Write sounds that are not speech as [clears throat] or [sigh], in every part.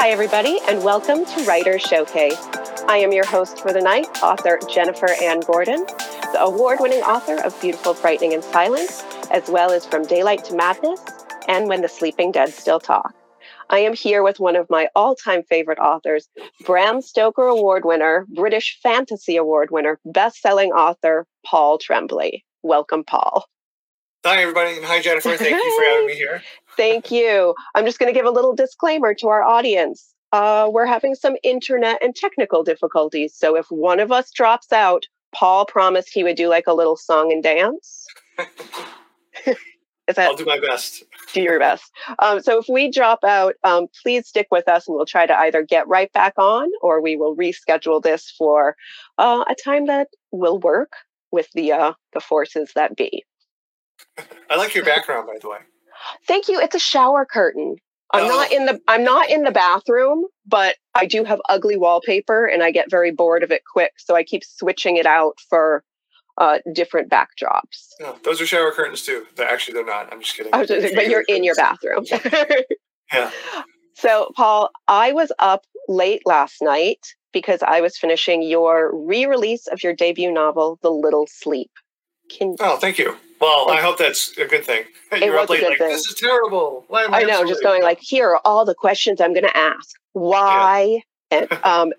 Hi, everybody, and welcome to Writer's Showcase. I am your host for the night, author Jennifer Anne Gordon, the award winning author of Beautiful, Frightening, and Silent, as well as From Daylight to Madness and When the Sleeping Dead Still Talk. I am here with one of my all time favorite authors, Bram Stoker Award winner, British Fantasy Award winner, best selling author, Paul Tremblay. Welcome, Paul. Hi, everybody. And hi, Jennifer. Thank you for having me [laughs] here. Thank you. I'm just going to give a little disclaimer to our audience. Uh, we're having some internet and technical difficulties. So if one of us drops out, Paul promised he would do like a little song and dance. [laughs] Is that, I'll do my best. Do your best. Um, so if we drop out, um, please stick with us and we'll try to either get right back on or we will reschedule this for uh, a time that will work with the uh, the forces that be. I like your background, by the way. Thank you. It's a shower curtain. I'm oh. not in the I'm not in the bathroom, but I do have ugly wallpaper and I get very bored of it quick, so I keep switching it out for uh, different backdrops. No, those are shower curtains too. They're, actually, they're not. I'm just kidding. Oh, but you're in your bathroom. [laughs] yeah. So, Paul, I was up late last night because I was finishing your re-release of your debut novel, The Little Sleep. Can oh, thank you. Well, I hope that's a good thing. [laughs] You're up late, like, thing. this is terrible. I, I know, just going like, here are all the questions I'm going to ask. Why? Yeah. and, [laughs] um,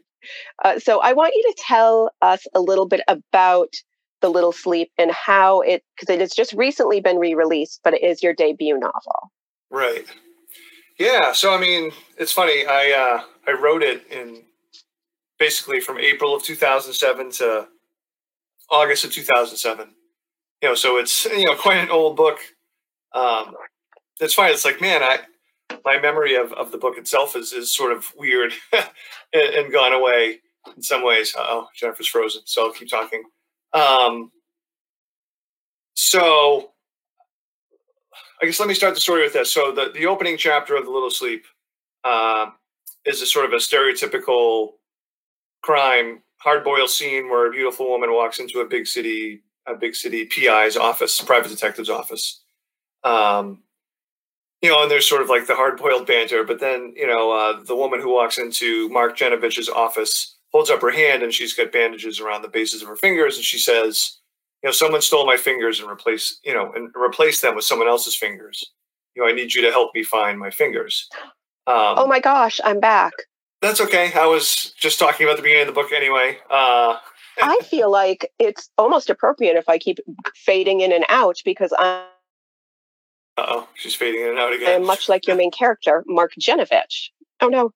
uh, so I want you to tell us a little bit about The Little Sleep and how it, because it has just recently been re-released, but it is your debut novel. Right. Yeah. So I mean, it's funny. I uh, I wrote it in basically from April of 2007 to August of 2007 you know, so it's you know quite an old book. Um, it's fine. It's like, man, I my memory of, of the book itself is is sort of weird [laughs] and, and, gone away in some ways. Oh, Jennifer's frozen, so I'll keep talking. Um, so I guess let me start the story with this. So the the opening chapter of The Little Sleep uh, is a sort of a stereotypical crime hard boiled scene where a beautiful woman walks into a big city a big city PI's office, private detective's office. Um, you know, and there's sort of like the hard boiled banter, but then, you know, uh, the woman who walks into Mark Genevich's office holds up her hand and she's got bandages around the bases of her fingers and she says, you know, someone stole my fingers and replace, you know, and replace them with someone else's fingers. You know, I need you to help me find my fingers. Um, oh my gosh, I'm back. That's okay. I was just talking about the beginning of the book anyway. Uh, I [laughs] feel like it's almost appropriate if I keep fading in and out because I'm. oh, she's fading in and out again. I'm much like your [laughs] main character, Mark Genevich. Oh no.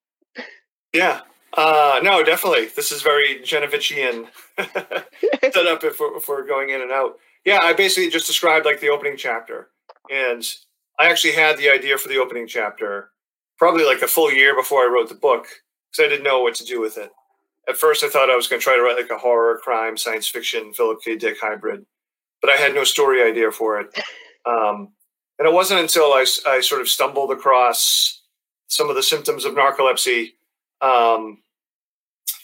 Yeah. Uh, no, definitely. This is very Genevichian [laughs] set up if we're, if we're going in and out. Yeah, I basically just described like the opening chapter, and I actually had the idea for the opening chapter probably like a full year before I wrote the book because I didn't know what to do with it at first I thought I was going to try to write like a horror, crime, science fiction, Philip K. Dick hybrid, but I had no story idea for it. [laughs] Um, and it wasn't until I, I sort of stumbled across some of the symptoms of narcolepsy um,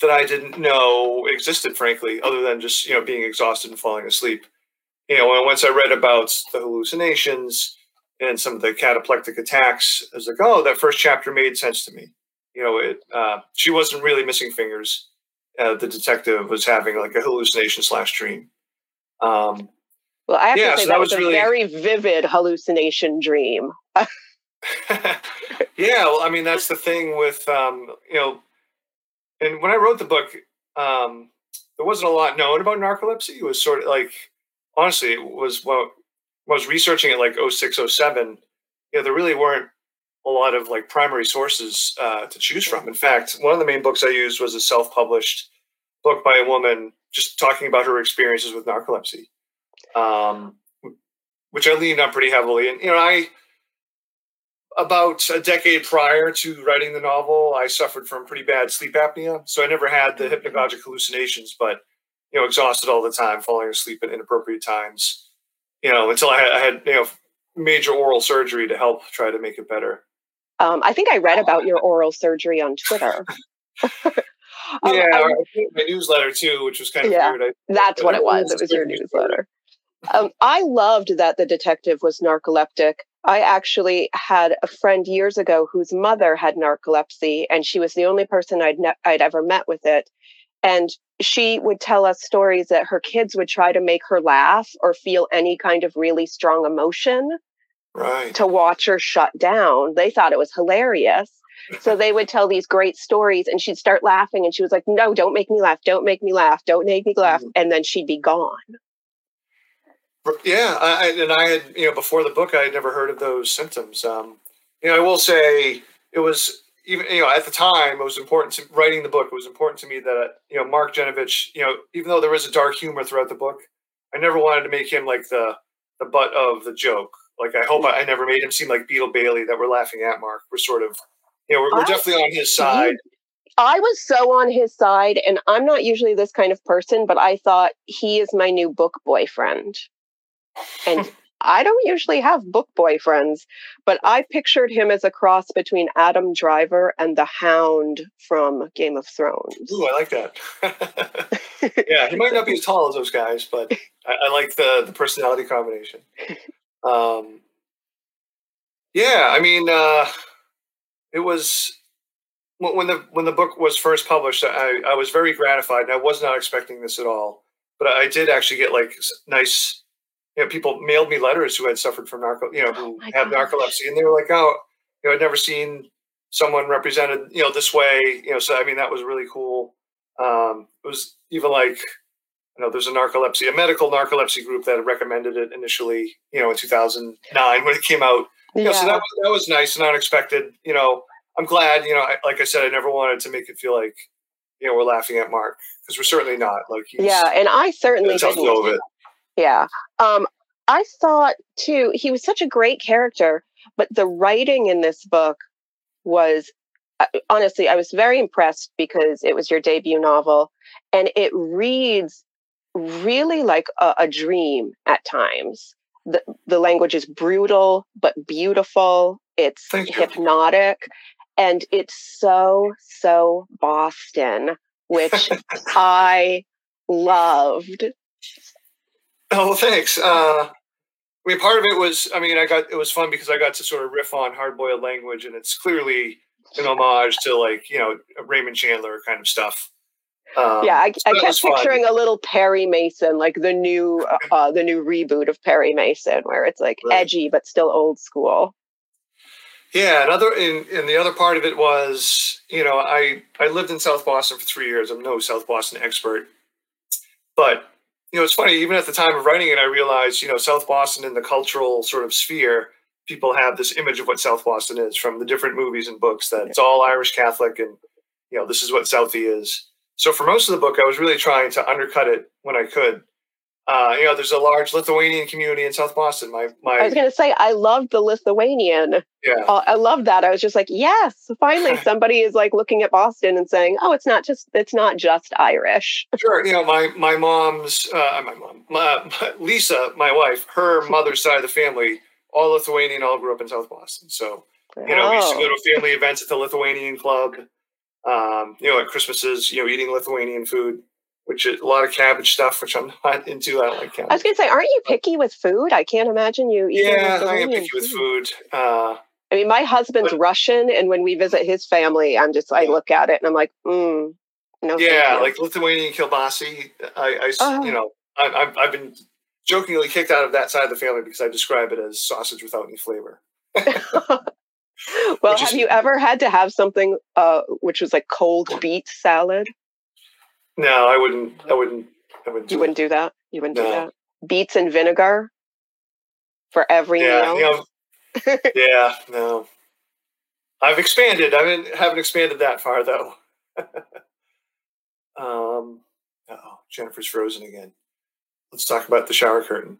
that I didn't know existed, frankly, other than just you know being exhausted and falling asleep. You know, and once I read about the hallucinations and some of the cataplectic attacks, I was like, oh, that first chapter made sense to me. You know, it uh, she wasn't really missing fingers uh, the detective was having like a hallucination slash dream. Um, well, I have yeah, to say so that, that, was, was a really... very vivid hallucination dream. [laughs] yeah, well, I mean that's the thing with um, you know, and when I wrote the book, um, there wasn't a lot known about narcolepsy. It was sort of like honestly, it was what I was researching it like 0607, you know, there really weren't a lot of like primary sources uh, to choose from. In fact, one of the main books I used was a self-published book by a woman just talking about her experiences with narcolepsy, um, which I leaned on pretty heavily. And you know, I about a decade prior to writing the novel, I suffered from pretty bad sleep apnea, so I never had the mm-hmm. hypnagogic hallucinations, but you know, exhausted all the time, falling asleep at inappropriate times. You know, until I had, I had you know major oral surgery to help try to make it better. Um, I think I read about your oral surgery on Twitter. [laughs] um, yeah, I, my newsletter too, which was kind of yeah, weird. I, that's what it was. It was your newsletter. Um, I loved that the detective was narcoleptic. I actually had a friend years ago whose mother had narcolepsy, and she was the only person I'd ne- I'd ever met with it. And she would tell us stories that her kids would try to make her laugh or feel any kind of really strong emotion right. to watch her shut down. They thought it was hilarious. so they would tell these great stories and she'd start laughing and she was like, No, don't make me laugh. Don't make me laugh. Don't make me laugh. Mm-hmm. And then she'd be gone. Yeah. I, and I had, you know, before the book, I had never heard of those symptoms. Um, you know, I will say it was even, you know, at the time, it was important to writing the book. It was important to me that, you know, Mark Genevich, you know, even though there was a dark humor throughout the book, I never wanted to make him like the, the butt of the joke. Like, I hope I, I never made him seem like Beetle Bailey that we're laughing at Mark. We're sort of, you know, we're, we're definitely on his side. I was so on his side, and I'm not usually this kind of person, but I thought he is my new book boyfriend. And [laughs] I don't usually have book boyfriends, but I pictured him as a cross between Adam Driver and the Hound from Game of Thrones. Ooh, I like that. [laughs] [laughs] yeah, he might not be as tall as those guys, but I, I like the the personality combination. Um, yeah, I mean, uh, it was when the when the book was first published. I, I was very gratified, and I was not expecting this at all. But I did actually get like nice, you know, people mailed me letters who had suffered from narco, you know, who oh have gosh. narcolepsy, and they were like, "Oh, you know, I'd never seen someone represented, you know, this way." You know, so I mean, that was really cool. Um, it was even like you know, there's a narcolepsy, a medical narcolepsy group that recommended it initially, you know, in 2009 when it came out. Yeah. You know, so that was, that was nice and unexpected. You know, I'm glad, you know, I, like I said, I never wanted to make it feel like, you know, we're laughing at Mark because we're certainly not. Like, yeah, and I certainly didn't. Yeah. Um, I thought too, he was such a great character, but the writing in this book was uh, honestly, I was very impressed because it was your debut novel and it reads really like a, a dream at times. The, the language is brutal but beautiful. It's hypnotic and it's so so Boston, which [laughs] I loved. Oh, thanks. Uh, I mean, part of it was, I mean, I got it was fun because I got to sort of riff on hard boiled language, and it's clearly an homage to like you know Raymond Chandler kind of stuff. Um, yeah, I, so I kept picturing fun. a little Perry Mason, like the new uh, uh, the new reboot of Perry Mason, where it's like right. edgy but still old school. Yeah, another and, and the other part of it was, you know, I I lived in South Boston for three years. I'm no South Boston expert, but you know, it's funny. Even at the time of writing it, I realized, you know, South Boston in the cultural sort of sphere, people have this image of what South Boston is from the different movies and books that it's all Irish Catholic, and you know, this is what Southie is. So for most of the book, I was really trying to undercut it when I could uh, you know, there's a large Lithuanian community in South Boston. My, my. I was going to say, I love the Lithuanian. Yeah. Uh, I love that. I was just like, yes, finally [laughs] somebody is like looking at Boston and saying, oh, it's not just, it's not just Irish. [laughs] Sure. You know, my, my mom's, uh, my mom, my, Lisa, my wife, her mother's side of the family, all Lithuanian, all grew up in South Boston. So, you know, oh. we used to go to oh. family events at the Lithuanian club. Um, you know, at Christmases, you know, eating Lithuanian food which is a lot of cabbage stuff, which I'm [laughs] not into. I don't like cabbage. I was going to say, aren't you picky with food? I can't imagine you eating. Yeah, I am picky food. with food. Uh, I mean, my husband's but, Russian, and when we visit his family, I'm just I look at it and I'm like, mm, no. Yeah, like Lithuanian kielbasa. I, I you know, I, I've been jokingly kicked out of that side of the family because I describe it as sausage without any flavor. [laughs] [laughs] [laughs] well, have is, you ever had to have something uh, which was like cold beet salad? No, I wouldn't. I wouldn't. I wouldn't. You wouldn't do that. You wouldn't no. do that. Beets and vinegar for every yeah, meal. You [laughs] know, yeah, no. I've expanded. I haven't, haven't expanded that far though. [laughs] um. Oh, Jennifer's frozen again. Let's talk about the shower curtain.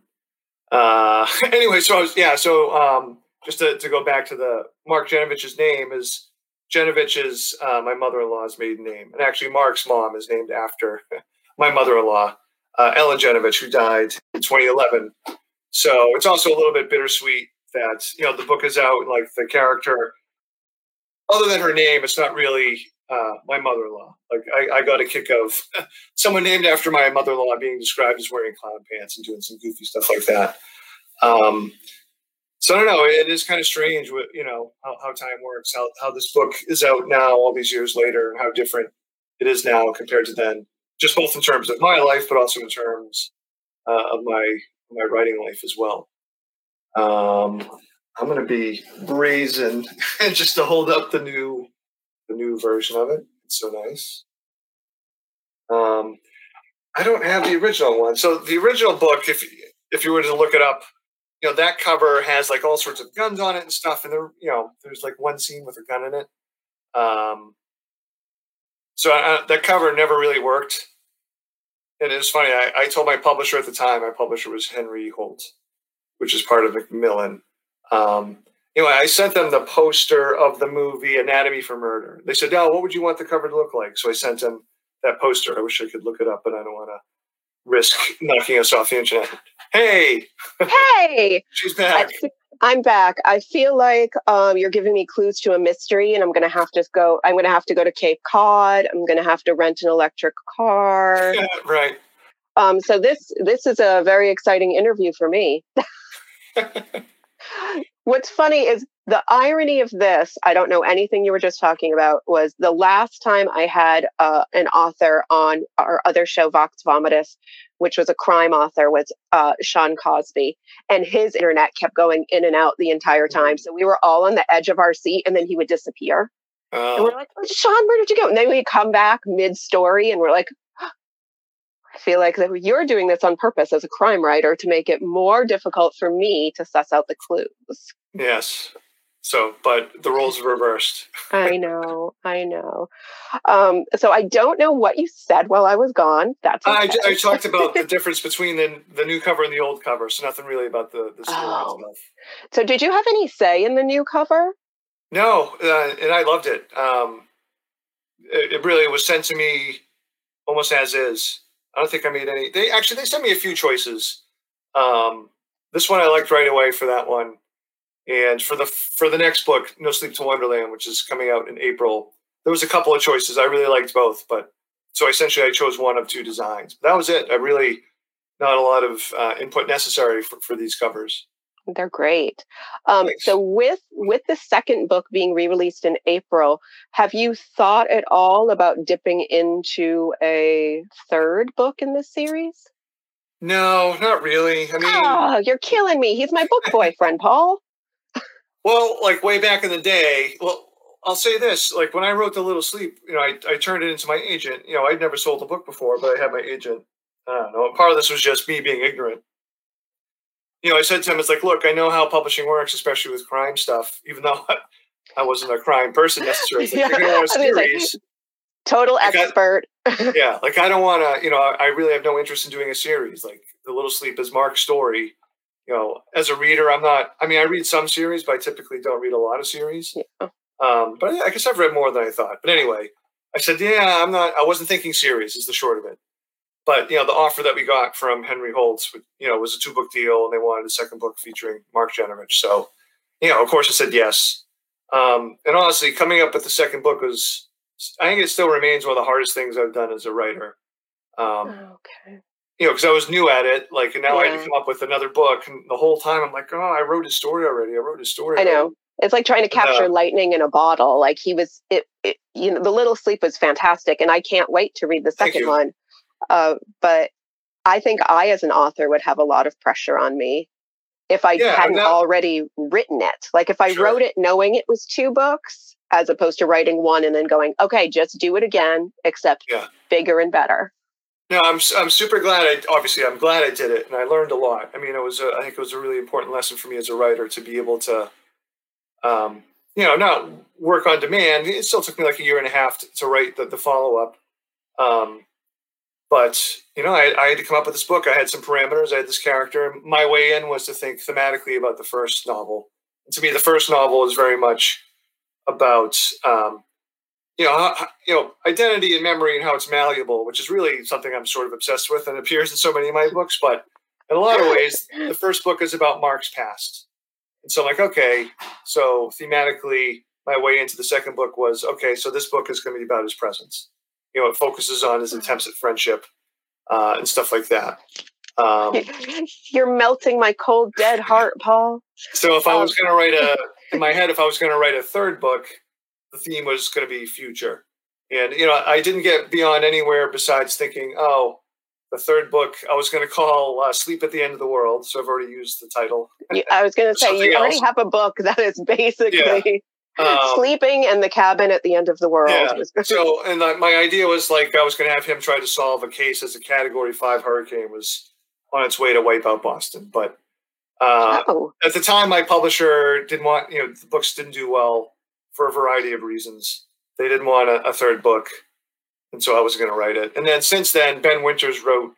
Uh. Anyway, so I was yeah. So um. Just to, to go back to the Mark Genevich's name is Genevich uh, my mother-in-law's maiden name, and actually Mark's mom is named after [laughs] my mother-in-law, uh, Ellen Genevich, who died in 2011. So it's also a little bit bittersweet that you know the book is out like the character, other than her name, it's not really uh, my mother-in-law. Like I, I, got a kick of [laughs] someone named after my mother-in-law being described as wearing clown pants and doing some goofy stuff like that. Um, so I don't know. It is kind of strange, with you know how, how time works, how how this book is out now, all these years later, and how different it is now compared to then. Just both in terms of my life, but also in terms uh, of my my writing life as well. Um, I'm going to be brazen [laughs] and just to hold up the new the new version of it. It's so nice. Um, I don't have the original one. So the original book, if if you were to look it up, you know that cover has like all sorts of guns on it and stuff, and there, you know, there's like one scene with a gun in it. Um, so I, that cover never really worked. And it was funny. I, I told my publisher at the time. My publisher was Henry Holt, which is part of Macmillan. Um, anyway, I sent them the poster of the movie Anatomy for Murder. They said, "Oh, what would you want the cover to look like?" So I sent them that poster. I wish I could look it up, but I don't want to risk knocking us off the internet. Hey, hey, [laughs] she's back. I'm back. I feel like um, you're giving me clues to a mystery, and I'm to have to go. I'm to have to go to Cape Cod. I'm to have to rent an electric car. [laughs] Yeah, right. Um, so this this is a very exciting interview for me. [laughs] What's funny is the irony of this. I don't know anything you were just talking about. Was the last time I had uh, an author on our other show, Vox Vomitus, which was a crime author, was uh, Shawn Cosby, and his internet kept going in and out the entire mm-hmm. time. So we were all on the edge of our seat, and then he would disappear. Oh. And we're like, oh, Shawn, where did you go? And then we come back mid story, and we're like, I feel like you're doing this on purpose as a crime writer to make it more difficult for me to suss out the clues. Yes. So, but the roles reversed. [laughs] I know, I know. Um, so I don't know what you said while I was gone. That's okay. I, I talked about the [laughs] difference between the, the new cover and the old cover. So nothing really about the the oh. stuff. So did you have any say in the new cover? No, uh, and I loved it. Um, it. It really was sent to me almost as is. I don't think I made any. They actually they sent me a few choices. Um, this one I liked right away for that one, and for the for the next book, No Sleep to Wonderland, which is coming out in April, there was a couple of choices. I really liked both, but so essentially I chose one of two designs. That was it. I really not a lot of uh, input necessary for, for these covers. They're great. Um, so with with the second book being re-released in April, have you thought at all about dipping into a third book in this series? No, not really. I mean, oh, you're killing me. He's my book boyfriend, Paul. Well, like way back in the day, well, I'll say this: like when I wrote The Little Sleep, you know, I, I turned it into my agent. You know, I'd never sold a book before, but I had my agent. I don't know. Part of this was just me being ignorant you know, I said to him, it's like, look, I know how publishing works, especially with crime stuff, even though [laughs] I wasn't a crime person necessarily. [laughs] Like, yeah. series, like, total like expert. I, [laughs] yeah. Like, I don't want to, you know, I really have no interest in doing a series. Like, The Little Sleep is Mark's story. You know, as a reader, I'm not, I mean, I read some series, but I typically don't read a lot of series. Yeah. Um, but I guess I've read more than I thought. But anyway, I said, yeah, I'm not, I wasn't thinking series, is the short of it but you know the offer that we got from Henry Holtz, you know, was a two book deal, and they wanted a second book featuring Mark Genevich. So, you know, of course, I said yes. Um, and honestly, coming up with the second book was, I think it still remains one of the hardest things I've done as a writer. Um, okay. You know, because I was new at it, like, and now yeah. I had to come up with another book, and the whole time I'm like, oh, I wrote his story already. I wrote his story. I know. It's like trying to capture uh, lightning in a bottle. Like he was, it, it, you know, the Little Sleep was fantastic, and I can't wait to read the second one. Uh, but I think I, as an author, would have a lot of pressure on me if I yeah, hadn't already written it. Like if I sure. wrote it knowing it was two books, as opposed to writing one and then going, okay, just do it again, except yeah. bigger and better. No, I'm I'm super glad. I obviously I'm glad I did it, and I learned a lot. I mean, it was a, I think it was a really important lesson for me as a writer to be able to, um, you know, not work on demand. It still took me like a year and a half to, to write the, the follow up. Um, but you know, I, I, had to come up with this book. I had some parameters. I had this character. My way in was to think thematically about the first novel. And to me, the first novel is very much about um, you know, how, you know, identity and memory and how it's malleable, which is really something I'm sort of obsessed with and appears in so many of my books. But in a lot of ways, the first book is about Mark's past. And so I'm like, okay, so thematically, my way into the second book was okay, so this book is going to be about his presence you know, it focuses on his attempts at friendship uh, and stuff like that. Um, [laughs] You're melting my cold, dead heart, Paul. So if I was going to write a, [laughs] in my head, if I was going to write a third book, the theme was going to be future. And, you know, I didn't get beyond anywhere besides thinking, oh, the third book I was going to call uh, Sleep at the End of the World. So I've already used the title. I was going [laughs] to say, you already else. have a book that is basically. Um, sleeping in the cabin at the end of the world. Yeah. so, [laughs] and my idea was like, I was going to have him try to solve a case as a category five hurricane was on its way to wipe out Boston. But uh, oh. at the time, my publisher didn't want, you know, the books didn't do well for a variety of reasons. They didn't want a, a third book. And so I was going to write it. And then since then, Ben Winters wrote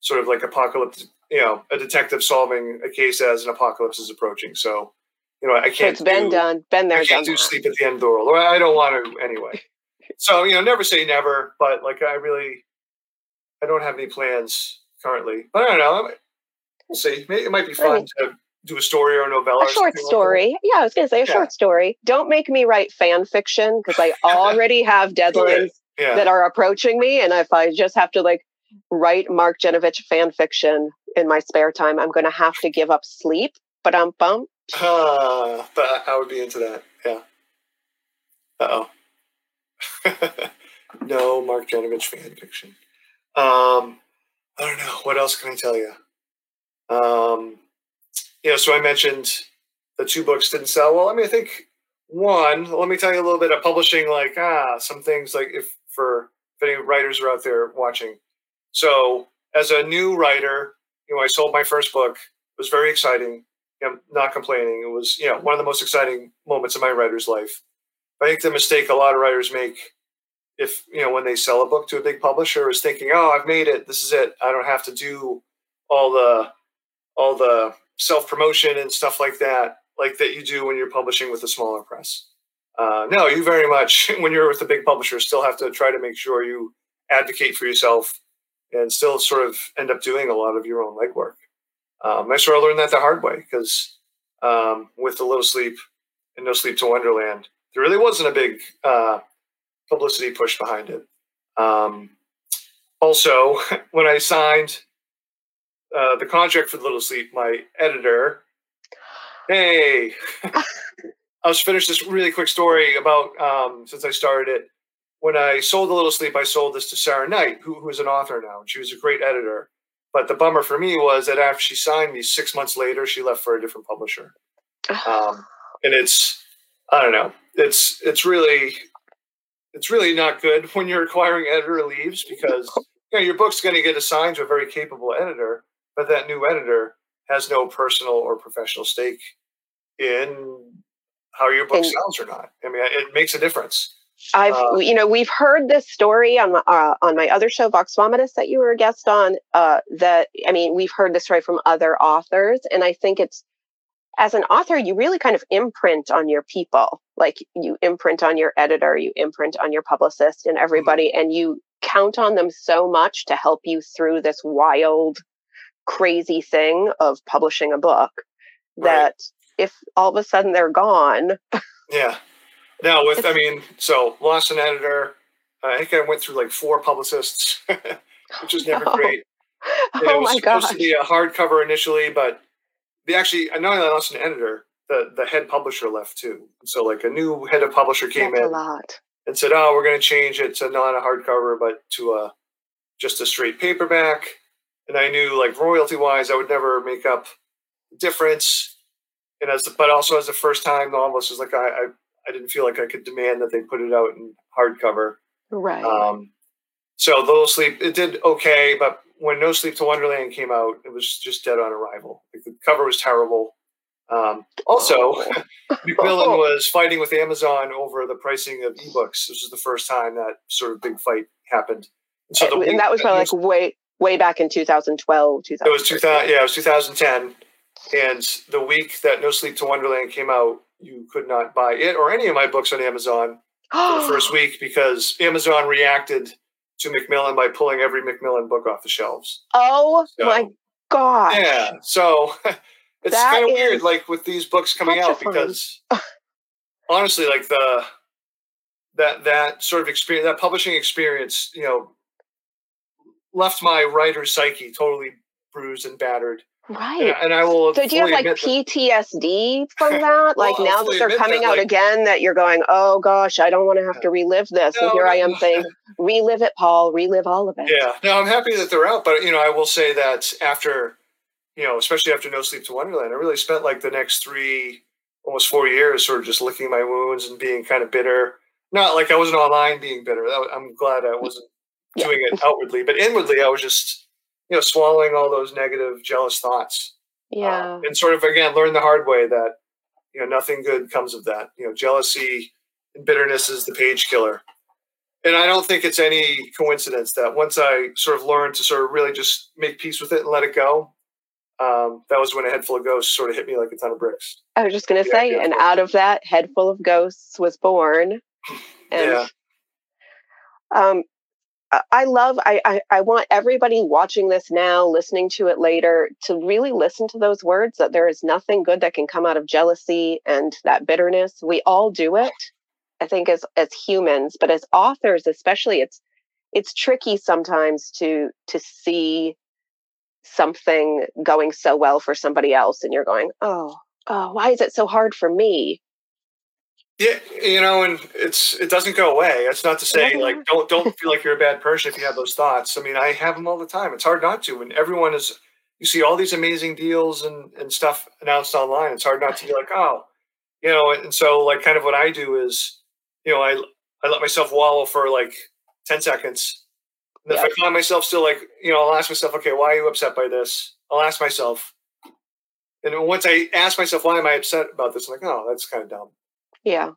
sort of like apocalypse, you know, a detective solving a case as an apocalypse is approaching. So, you know, I can't. It's been do, done. Been there. I can't do that. sleep at the end of the world, or I don't want to anyway. [laughs] so you know, never say never. But like, I really, I don't have any plans currently. But I don't know. We'll see. Maybe it might be fun to do a story or a novella. A short story. Like yeah, I was going to say a yeah. short story. Don't make me write fan fiction because I [laughs] already have [laughs] deadlines yeah. that are approaching me, and if I just have to like write Mark Genevich fan fiction in my spare time, I'm going to have to give up sleep. But I'm bummed. Uh, but I would be into that. Yeah. Uh oh. [laughs] no Mark Genevich fan fiction. Um, I don't know. What else can I tell you? Um, you know, so I mentioned the two books didn't sell well. I mean, I think one. Let me tell you a little bit of publishing. Like ah, some things like if for if any writers are out there watching. So as a new writer, you know, I sold my first book. It was very exciting. I'm not complaining. It was, you know, one of the most exciting moments of my writer's life. I think the mistake a lot of writers make if you know when they sell a book to a big publisher is thinking oh i've made it this is it i don't have to do all the all the self promotion and stuff like that like that you do when you're publishing with a smaller press uh, no you very much [laughs] when you're with a big publisher still have to try to make sure you advocate for yourself and still sort of end up doing a lot of your own legwork um, i sort of learned that the hard way because um, with a little sleep and no sleep to wonderland there really wasn't a big uh, publicity push behind it. Um, also, [laughs] when I signed uh, the contract for the Little Sleep, my editor, hey, [laughs] I was finished this really quick story about um, since I started it. When I sold the Little Sleep, I sold this to Sarah Knight, who, who is an author now, and she was a great editor. But the bummer for me was that after she signed me, six months later, she left for a different publisher. Um, and it's, I don't know, it's it's really it's really not good [laughs] when your acquiring editor leaves because [laughs] you know, your book's going to get assigned to a very capable editor, but that new editor has no personal or professional stake in how your book and, sells or not. I mean, it makes a difference. I've, uh, you know, we've heard this story on uh, on my other show, Vox Vomitus, that you were a guest on. Uh, that I mean, we've heard this story from other authors, and I think it's as an author, you really kind of imprint on your people. Like you imprint on your editor, you imprint on your publicist and mm-hmm. everybody, mm-hmm. and you count on them so much to help you through this wild, crazy thing of publishing a book that right. if all of a sudden they're gone. yeah. Now, with, I mean, so lost an editor. I think I went through like four publicists, [laughs] which is never oh. great. [laughs] oh it was my supposed to be a hardcover initially, but they actually not only lost an editor, the the head publisher left too. So like a new head of publisher came That's in a lot. and said, "Oh, we're going to change it to not a hardcover, but to a just a straight paperback." And I knew like royalty wise, I would never make up the difference. And as the, but also as the first time novelist was like I, I I didn't feel like I could demand that they put it out in hardcover. Right. Um, so Little Sleep, it did okay, but when No Sleep to Wonderland came out, it was just dead on arrival. Like the cover was terrible. Um, also, [laughs] oh. Macmillan [laughs] was fighting with Amazon over the pricing of ebooks. This was the first time that sort of big fight happened. And, so and that was probably like way way back in 2012. 2000. It was 2000. Yeah, it was 2010. And the week that No Sleep to Wonderland came out, you could not buy it or any of my books on Amazon for the [gasps] first week because Amazon reacted to Macmillan by pulling every Macmillan book off the shelves. Oh so, my god! Yeah, so [laughs] it's kind of weird, like with these books coming out, because [laughs] honestly, like the that that sort of experience, that publishing experience, you know, left my writer's psyche totally bruised and battered. Right. And, and I will. So do you have like PTSD [laughs] from that? Like Well, now that they're coming that, out like- again, that you're going, oh gosh, I don't want to have to relive this. No, and here I am no. saying, relive it, Paul, relive all of it. Yeah, no, I'm happy that they're out, but you know, I will say that after, you know, especially after No Sleep to Wonderland, I really spent like the next three, almost four years, sort of just licking my wounds and being kind of bitter. Not like I wasn't online being bitter. Was, I'm glad I wasn't Yeah. doing it outwardly, but inwardly, I was just, you know, swallowing all those negative, jealous thoughts. Yeah. Um, and sort of again learn the hard way that you know nothing good comes of that. You know, jealousy and bitterness is the page killer. And I don't think it's any coincidence that once I sort of learned to sort of really just make peace with it and let it go, um, that was when a head full of ghosts sort of hit me like a ton of bricks. I was just going to Yeah, say, yeah. and out of that, Head Full of Ghosts was born. [laughs] And Yeah. um, I- love, I, I, I want everybody watching this now, listening to it later, to really listen to those words that there is nothing good that can come out of jealousy and that bitterness. We all do it, I think, as, as humans, but as authors, especially, it's, it's tricky sometimes to, to see something going so well for somebody else and you're going, oh, oh, why is it so hard for me? Yeah, you know, and it's it doesn't go away. That's not to say like don't don't feel like you're a bad person if you have those thoughts. I mean, I have them all the time. It's hard not to. And everyone is you see all these amazing deals and and stuff announced online. It's hard not to be like, oh, you know. And so like kind of what I do is, you know, I I let myself wallow for like ten seconds. And if Yeah. I find myself still like, you know, I'll ask myself, okay, why are you upset by this? I'll ask myself. And once I ask myself, why am I upset about this? I'm like, oh, that's kind of dumb Yeah.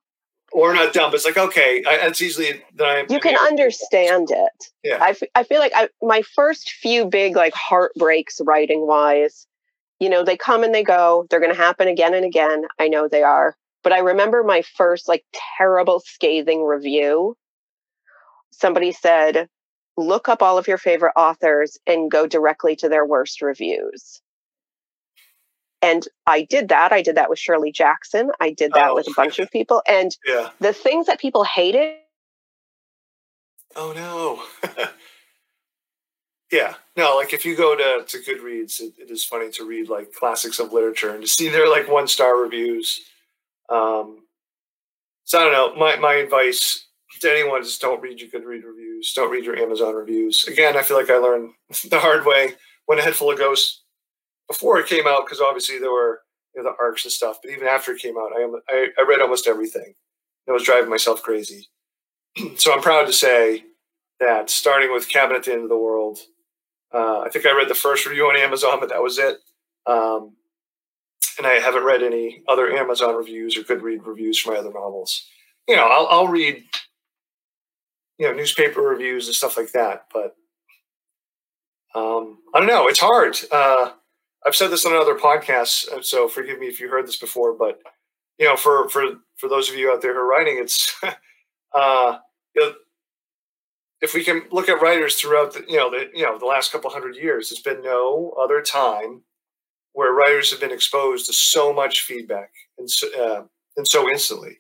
or not dumb. It's like okay, I, it's easily that I You can understand it. Yeah. I, f- I feel like I, my first few big like heartbreaks writing wise, you know, they come and they go. They're going to happen again and again. I know they are. But I remember my first like terrible scathing review. Somebody said, look up all of your favorite authors and go directly to their worst reviews. And I did that. I did that with Shirley Jackson. I did that Oh. with a bunch of people. And Yeah. the things that people hated Oh no. [laughs] yeah. No, like if you go to to Goodreads, it, it is funny to read like classics of literature and to see their like one star reviews. Um, so I don't know. My my advice to anyone is don't read your Goodread reviews. Don't read your Amazon reviews. Again, I feel like I learned [laughs] the hard way when a head full of ghosts before it came out because obviously there were you know, the arcs and stuff. But even after it came out, I, I I read almost everything. I was driving myself crazy. [clears throat] so I'm proud to say that starting with Cabin at the End of the World, uh, I think I read the first review on Amazon, but that was it. Um, and I haven't read any other Amazon reviews or Goodread reviews for my other novels. You know, I'll, I'll read, you know, newspaper reviews and stuff like that, but um, I don't know. It's hard. Uh, I've said this on other podcasts, so forgive me if you heard this before, but you know, for for for those of you out there who are writing, it's [laughs] uh, you know, if we can look at writers throughout the you know the you know the last couple hundred years, there's been no other time where writers have been exposed to so much feedback and so, uh, and so instantly.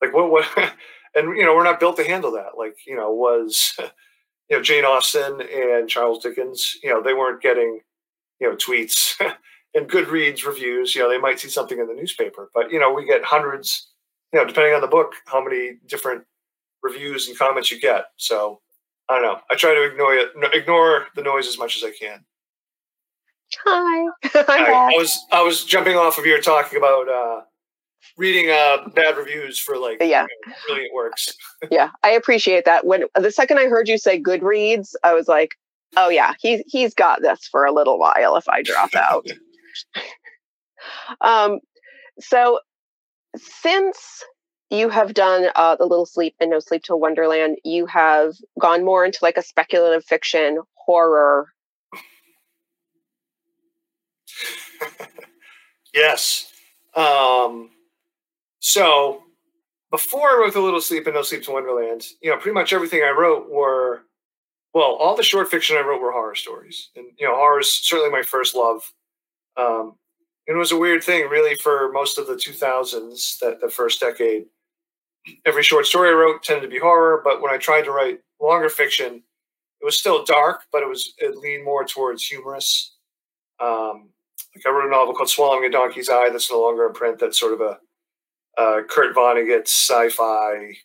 Like what what [laughs] and you know we're not built to handle that. Like you know was [laughs] you know Jane Austen and Charles Dickens. You know they weren't getting you know tweets [laughs] and Goodreads reviews. You know they might see something in the newspaper, but you know we get hundreds. You know depending on the book, how many different reviews and comments you get. So I don't know. I try to ignore it, ignore the noise as much as I can. Hi. [laughs] I. I was I was jumping off of your talking about uh, reading uh, bad reviews for like Yeah. you know, brilliant works. [laughs] yeah, I appreciate that. When the second I heard you say Goodreads, I was like, "Oh yeah, he's he's got this for a little while if I drop [laughs] out." um, so since you have done uh, the Little Sleep and No Sleep Till Wonderland, you have gone more into like a speculative fiction horror. [laughs] yes. Um, so before I wrote The Little Sleep and No Sleep to Wonderland, you know, pretty much everything I wrote were well, all the short fiction I wrote were horror stories, and you know, horror is certainly my first love. Um, and it was a weird thing, really, for most of the 2000s, that the first decade. Every short story I wrote tended to be horror, but when I tried to write longer fiction, it was still dark, but it was it leaned more towards humorous. Um, like I wrote a novel called Swallowing a Donkey's Eye that's no longer in print. That's sort of a Kurt Vonnegut sci-fi,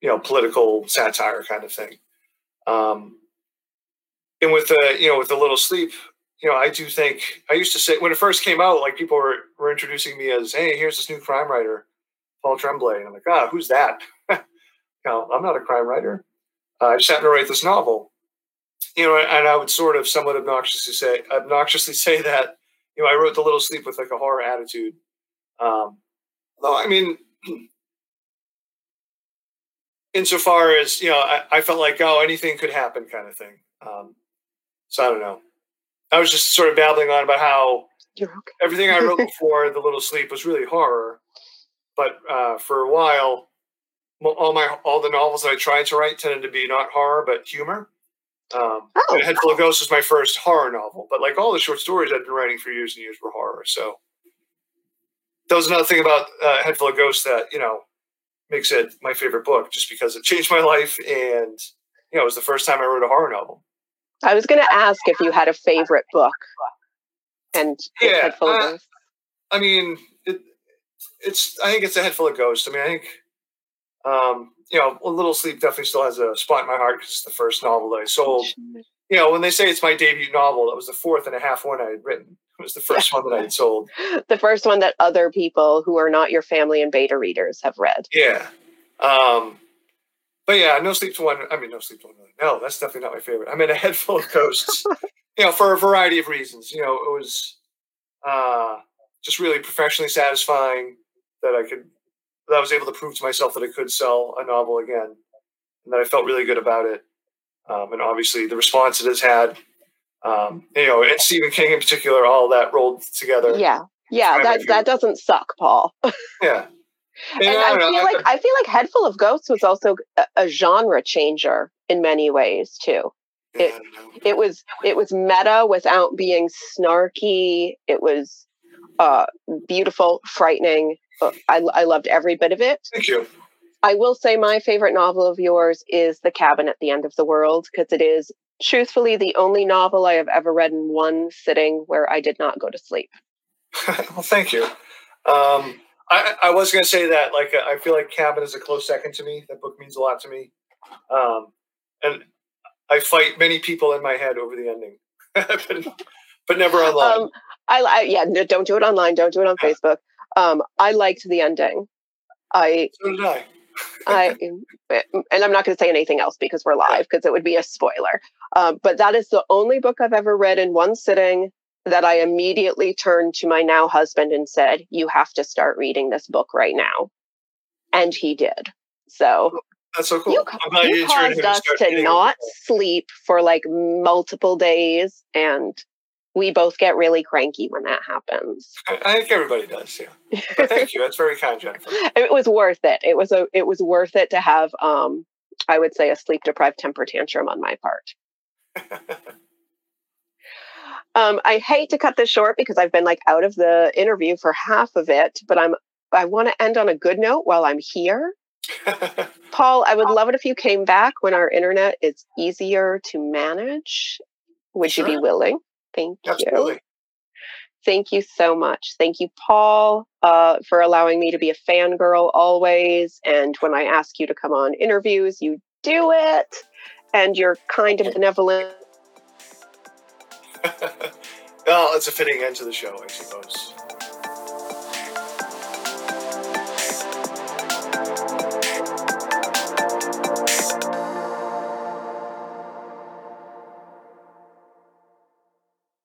you know, political satire kind of thing. Um, and with the you know with the little sleep, you know, I do think I used to say when it first came out, like people were, were introducing me as, "Hey, here's this new crime writer, Paul Tremblay," and I'm like, "Ah, who's that?" [laughs] you know, I'm not a crime writer. Uh, I just happened to write this novel, you know, and I would sort of somewhat obnoxiously say obnoxiously [laughs] say that you know I wrote the Little Sleep with like a horror attitude. Um, though I mean, insofar as you know, I, I, felt like oh anything could happen kind of thing. Um, so I don't know. I was just sort of babbling on about how okay. everything I wrote [laughs] before The Little Sleep was really horror, but uh, for a while, all my all the novels that I tried to write tended to be not horror but humor. Um, oh, Head Full of Ghosts was my first horror novel, but like all the short stories I'd been writing for years and years were horror. So that was another thing about uh, Head Full of Ghosts that you know makes it my favorite book, just because it changed my life and you know it was the first time I wrote a horror novel. I was going to ask if you had a favorite book, and yeah, Head Full of Ghosts. I mean, it, it's. I think it's a Head Full of Ghosts. I mean, I think. Um, you know, A Little Sleep definitely still has a spot in my heart because it's the first novel that I sold. You know, when they say it's my debut novel, that was the fourth and a half one I had written. It was the first one that I had sold. [laughs] The first one that other people who are not your family and beta readers have read. Yeah. Um, but yeah, No Sleep to One. I mean, No Sleep to One. No, that's definitely not my favorite. I'm in a head full of ghosts. [laughs] you know, for a variety of reasons. You know, it was uh, just really professionally satisfying that I could that I was able to prove to myself that I could sell a novel again, and that I felt really good about it. Um, and obviously, the response it has had, um, you know, and Stephen King in particular, all that rolled together. Yeah, yeah, that that doesn't suck, Paul. [laughs] yeah. And, and I, I feel know, like I, feel like Head Full of Ghosts was also a, a genre changer in many ways too. It it was it was meta without being snarky. It was uh, beautiful, frightening, I, I loved every bit of it. Thank you. I will say my favorite novel of yours is The Cabin at the End of the World because it is truthfully the only novel I have ever read in one sitting where I did not go to sleep. [laughs] well, thank you. Um, I, I, was going to say that, like, I feel like Cabin is a close second to me. That book means a lot to me. Um, and I fight many people in my head over the ending, [laughs] but, but, never online. Um, I, I, yeah, don't do it online. Don't do it on [laughs] Facebook. Um, I liked the ending. I. So did I. I [laughs] and I'm not going to say anything else because we're live because it would be a spoiler. Um, but that is the only book I've ever read in one sitting that I immediately turned to my now husband and said, "You have to start reading this book right now," and he did. So that's so cool. You, you, you caused us to not sleep for like multiple days, and we both get really cranky when that happens. I think everybody does, yeah. But thank [laughs] you. That's very kind, Jennifer. It was worth it. It was a it was worth it to have um I would say a sleep deprived temper tantrum on my part. [laughs] um I hate to cut this short because I've been like out of the interview for half of it, but I'm I want to end on a good note while I'm here. [laughs] Paul, I would love it if you came back when our internet is easier to manage. Would sure. you be willing? Thank Absolutely. you. Thank you so much. Thank you, Paul, uh, for allowing me to be a fangirl always. And when I ask you to come on interviews, you do it. And you're kind and benevolent. [laughs] well, it's a fitting end to the show, I suppose.